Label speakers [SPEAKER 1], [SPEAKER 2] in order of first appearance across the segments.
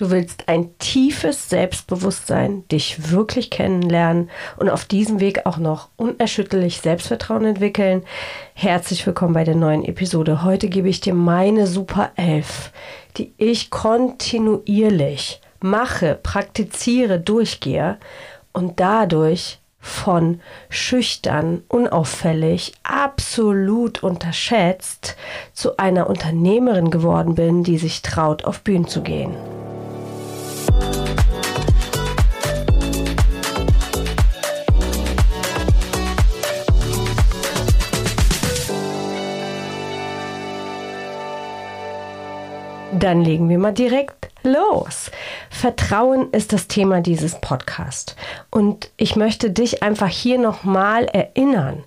[SPEAKER 1] Du willst ein tiefes Selbstbewusstsein, dich wirklich kennenlernen und auf diesem Weg auch noch unerschütterlich Selbstvertrauen entwickeln. Herzlich willkommen bei der neuen Episode. Heute gebe ich dir meine Super 11, die ich kontinuierlich mache, praktiziere, durchgehe und dadurch von schüchtern, unauffällig, absolut unterschätzt zu einer Unternehmerin geworden bin, die sich traut, auf Bühnen zu gehen. Dann legen wir mal direkt los. Vertrauen ist das Thema dieses Podcasts. Und ich möchte dich einfach hier nochmal erinnern,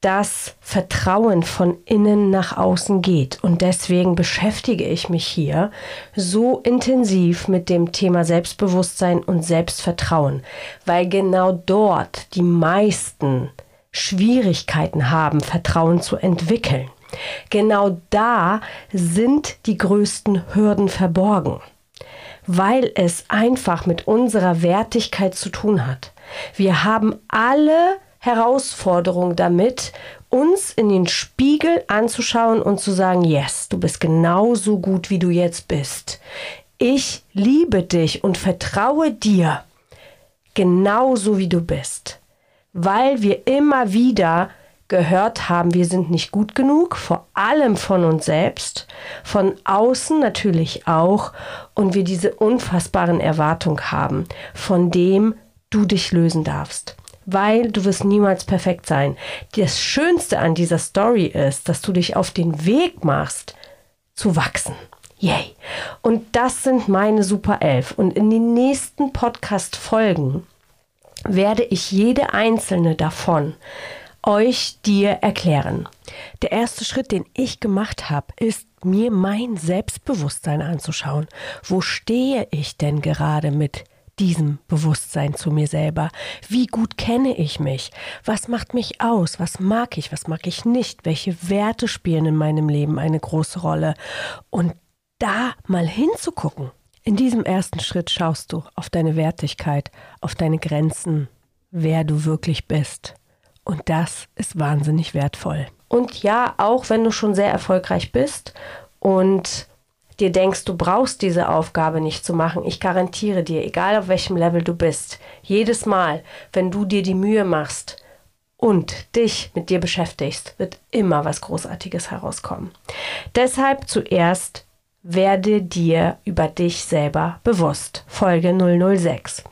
[SPEAKER 1] dass Vertrauen von innen nach außen geht. Und deswegen beschäftige ich mich hier so intensiv mit dem Thema Selbstbewusstsein und Selbstvertrauen, weil genau dort die meisten Schwierigkeiten haben, Vertrauen zu entwickeln. Genau da sind die größten Hürden verborgen, weil es einfach mit unserer Wertigkeit zu tun hat. Wir haben alle Herausforderungen damit, uns in den Spiegel anzuschauen und zu sagen, yes, du bist genauso gut, wie du jetzt bist. Ich liebe dich und vertraue dir genauso, wie du bist, weil wir immer wieder gehört haben, wir sind nicht gut genug, vor allem von uns selbst, von außen natürlich auch, und wir diese unfassbaren Erwartungen haben, von dem du dich lösen darfst. Weil du wirst niemals perfekt sein. Das Schönste an dieser Story ist, dass du dich auf den Weg machst, zu wachsen. Yay. Und das sind meine Super Elf. Und in den nächsten Podcast-Folgen werde ich jede einzelne davon euch dir erklären. Der erste Schritt, den ich gemacht habe, ist mir mein Selbstbewusstsein anzuschauen. Wo stehe ich denn gerade mit diesem Bewusstsein zu mir selber? Wie gut kenne ich mich? Was macht mich aus? Was mag ich? Was mag ich nicht? Welche Werte spielen in meinem Leben eine große Rolle? Und da mal hinzugucken. In diesem ersten Schritt schaust du auf deine Wertigkeit, auf deine Grenzen, wer du wirklich bist. Und das ist wahnsinnig wertvoll. Und ja, auch wenn du schon sehr erfolgreich bist und dir denkst, du brauchst diese Aufgabe nicht zu machen, ich garantiere dir, egal auf welchem Level du bist, jedes Mal, wenn du dir die Mühe machst und dich mit dir beschäftigst, wird immer was Großartiges herauskommen. Deshalb zuerst werde dir über dich selber bewusst. Folge 006.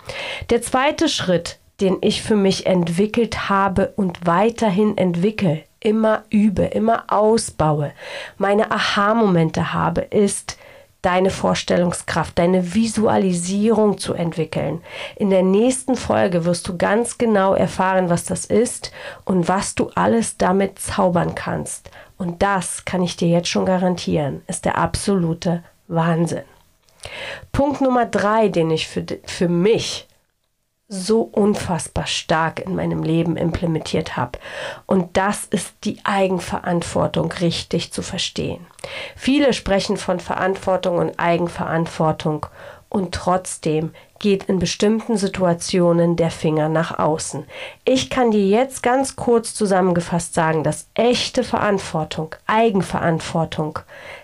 [SPEAKER 1] Der zweite Schritt den ich für mich entwickelt habe und weiterhin entwickle, immer übe, immer ausbaue, meine Aha-Momente habe, ist deine Vorstellungskraft, deine Visualisierung zu entwickeln. In der nächsten Folge wirst du ganz genau erfahren, was das ist und was du alles damit zaubern kannst. Und das kann ich dir jetzt schon garantieren, ist der absolute Wahnsinn. Punkt Nummer drei, den ich für, für mich so unfassbar stark in meinem Leben implementiert habe. Und das ist die Eigenverantwortung richtig zu verstehen. Viele sprechen von Verantwortung und Eigenverantwortung und trotzdem geht in bestimmten Situationen der Finger nach außen. Ich kann dir jetzt ganz kurz zusammengefasst sagen, dass echte Verantwortung, Eigenverantwortung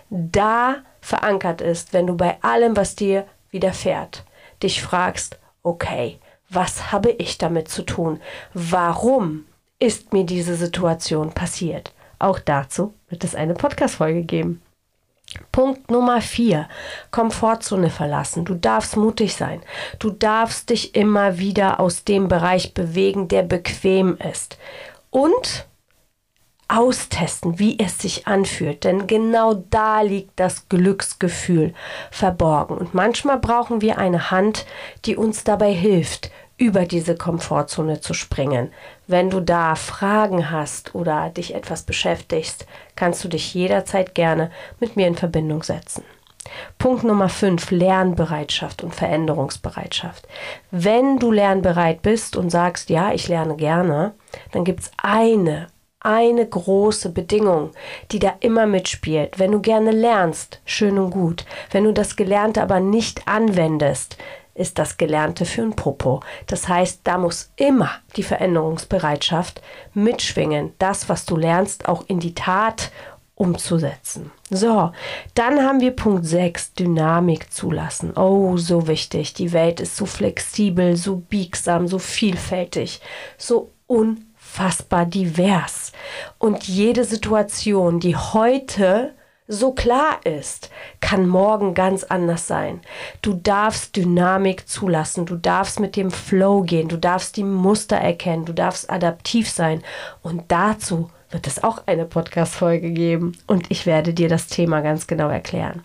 [SPEAKER 1] da verankert ist, wenn du bei allem, was dir widerfährt, dich fragst, okay, was habe ich damit zu tun? Warum ist mir diese Situation passiert? Auch dazu wird es eine Podcast-Folge geben. Punkt Nummer vier: Komfortzone verlassen. Du darfst mutig sein. Du darfst dich immer wieder aus dem Bereich bewegen, der bequem ist. Und austesten, wie es sich anfühlt. Denn genau da liegt das Glücksgefühl verborgen. Und manchmal brauchen wir eine Hand, die uns dabei hilft, über diese Komfortzone zu springen. Wenn du da Fragen hast oder dich etwas beschäftigst, kannst du dich jederzeit gerne mit mir in Verbindung setzen. Punkt Nummer 5, Lernbereitschaft und Veränderungsbereitschaft. Wenn du lernbereit bist und sagst, ja, ich lerne gerne, dann gibt es eine, eine große Bedingung, die da immer mitspielt. Wenn du gerne lernst, schön und gut. Wenn du das Gelernte aber nicht anwendest, ist das Gelernte für ein Popo. Das heißt, da muss immer die Veränderungsbereitschaft mitschwingen, das, was du lernst, auch in die Tat umzusetzen. So, dann haben wir Punkt 6, Dynamik zulassen. Oh, so wichtig. Die Welt ist so flexibel, so biegsam, so vielfältig, so unfassbar divers. Und jede Situation, die heute so klar ist, kann morgen ganz anders sein. Du darfst Dynamik zulassen, du darfst mit dem Flow gehen, du darfst die Muster erkennen, du darfst adaptiv sein. Und dazu wird es auch eine Podcast-Folge geben und ich werde dir das Thema ganz genau erklären.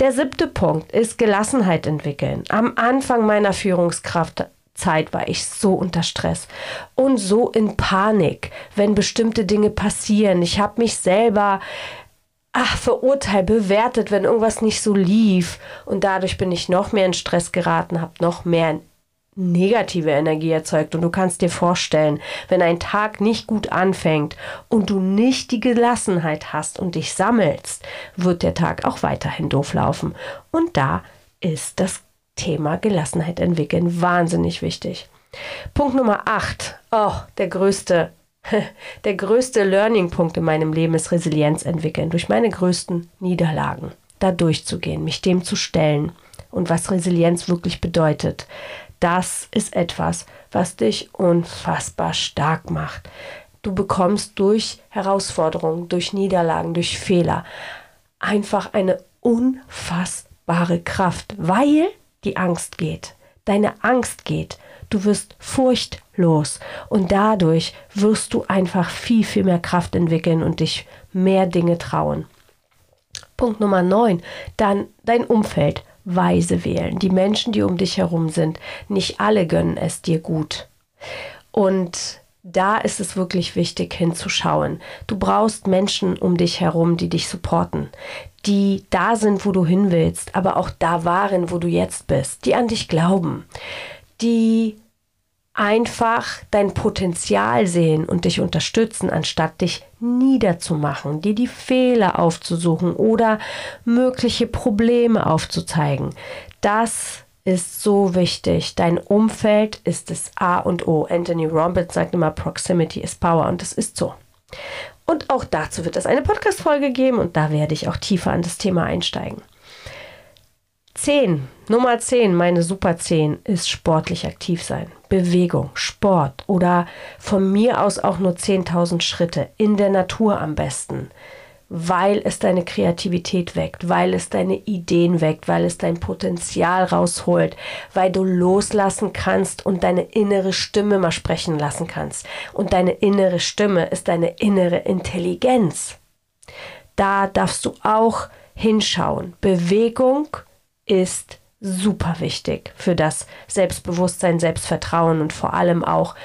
[SPEAKER 1] Der siebte Punkt ist Gelassenheit entwickeln. Am Anfang meiner Führungskraftzeit war ich so unter Stress und so in Panik, wenn bestimmte Dinge passieren. Ich habe mich selber ach, verurteilt, bewertet, wenn irgendwas nicht so lief. Und dadurch bin ich noch mehr in Stress geraten, habe noch mehr negative Energie erzeugt. Und du kannst dir vorstellen, wenn ein Tag nicht gut anfängt und du nicht die Gelassenheit hast und dich sammelst, wird der Tag auch weiterhin doof laufen. Und da ist das Thema Gelassenheit entwickeln wahnsinnig wichtig. Punkt Nummer 8. Oh, der größte, der größte Learning-Punkt in meinem Leben ist Resilienz entwickeln. Durch meine größten Niederlagen da durchzugehen, mich dem zu stellen und was Resilienz wirklich bedeutet das ist etwas, was dich unfassbar stark macht. Du bekommst durch Herausforderungen, durch Niederlagen, durch Fehler einfach eine unfassbare Kraft, weil die Angst geht. Deine Angst geht. Du wirst furchtlos und dadurch wirst du einfach viel, viel mehr Kraft entwickeln und dich mehr Dinge trauen. Punkt Nummer 9, dann dein Umfeld weise wählen. Die Menschen, die um dich herum sind, nicht alle gönnen es dir gut. Und da ist es wirklich wichtig hinzuschauen. Du brauchst Menschen um dich herum, die dich supporten, die da sind, wo du hin willst, aber auch da waren, wo du jetzt bist, die an dich glauben, die einfach dein Potenzial sehen und dich unterstützen, anstatt dich niederzumachen, dir die Fehler aufzusuchen oder mögliche Probleme aufzuzeigen. Das ist so wichtig. Dein Umfeld ist das A und O. Anthony Robbins sagt immer, Proximity is Power und das ist so. Und auch dazu wird es eine Podcast-Folge geben und da werde ich auch tiefer an das Thema einsteigen. 10. Nummer 10, meine Super 10, ist sportlich aktiv sein. Bewegung, Sport oder von mir aus auch nur 10.000 Schritte in der Natur am besten, weil es deine Kreativität weckt, weil es deine Ideen weckt, weil es dein Potenzial rausholt, weil du loslassen kannst und deine innere Stimme mal sprechen lassen kannst. Und deine innere Stimme ist deine innere Intelligenz. Da darfst du auch hinschauen. Bewegung, ist super wichtig für das Selbstbewusstsein, Selbstvertrauen und vor allem auch,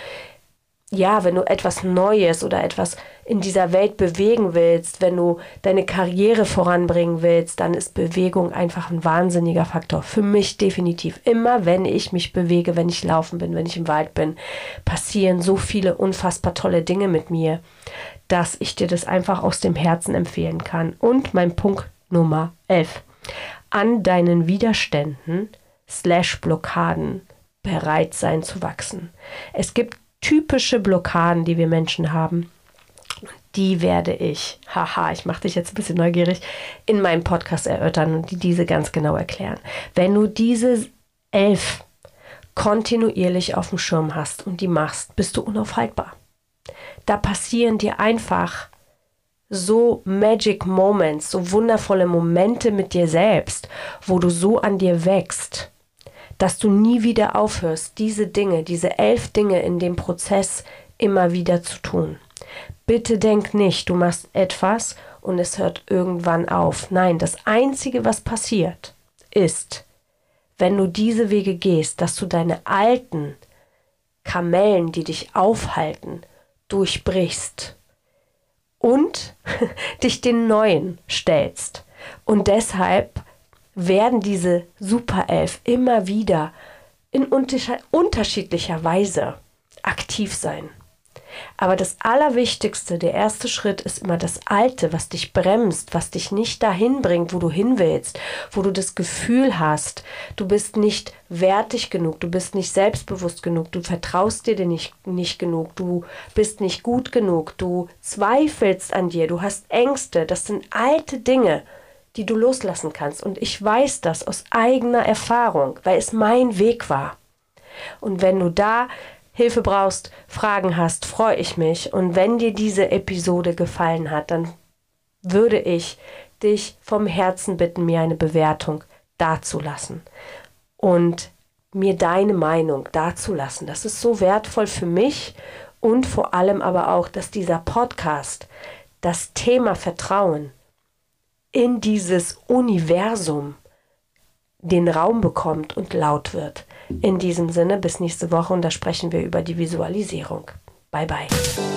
[SPEAKER 1] ja, wenn du etwas Neues oder etwas in dieser Welt bewegen willst, wenn du deine Karriere voranbringen willst, dann ist Bewegung einfach ein wahnsinniger Faktor. Für mich definitiv. Immer wenn ich mich bewege, wenn ich laufen bin, wenn ich im Wald bin, passieren so viele unfassbar tolle Dinge mit mir, dass ich dir das einfach aus dem Herzen empfehlen kann. Und mein Punkt Nummer 11 an deinen Widerständen slash Blockaden bereit sein zu wachsen. Es gibt typische Blockaden, die wir Menschen haben. Die werde ich, haha, ich mache dich jetzt ein bisschen neugierig, in meinem Podcast erörtern und die diese ganz genau erklären. Wenn du diese elf kontinuierlich auf dem Schirm hast und die machst, bist du unaufhaltbar. Da passieren dir einfach so Magic Moments, so wundervolle Momente mit dir selbst, wo du so an dir wächst, dass du nie wieder aufhörst, diese Dinge, diese elf Dinge in dem Prozess immer wieder zu tun. Bitte denk nicht, du machst etwas und es hört irgendwann auf. Nein, das Einzige, was passiert, ist, wenn du diese Wege gehst, dass du deine alten Kamellen, die dich aufhalten, durchbrichst und dich den neuen stellst. Und deshalb werden diese Superelf immer wieder in unterschiedlicher Weise aktiv sein. Aber das Allerwichtigste, der erste Schritt ist immer das Alte, was dich bremst, was dich nicht dahin bringt, wo du hin willst, wo du das Gefühl hast, du bist nicht wertig genug, du bist nicht selbstbewusst genug, du vertraust dir nicht, nicht genug, du bist nicht gut genug, du zweifelst an dir, du hast Ängste. Das sind alte Dinge, die du loslassen kannst. Und ich weiß das aus eigener Erfahrung, weil es mein Weg war. Und wenn du da Hilfe brauchst, Fragen hast, freue ich mich. Und wenn dir diese Episode gefallen hat, dann würde ich dich vom Herzen bitten, mir eine Bewertung dazulassen und mir deine Meinung dazulassen. Das ist so wertvoll für mich und vor allem aber auch, dass dieser Podcast das Thema Vertrauen in dieses Universum den Raum bekommt und laut wird. In diesem Sinne, bis nächste Woche und da sprechen wir über die Visualisierung. Bye bye.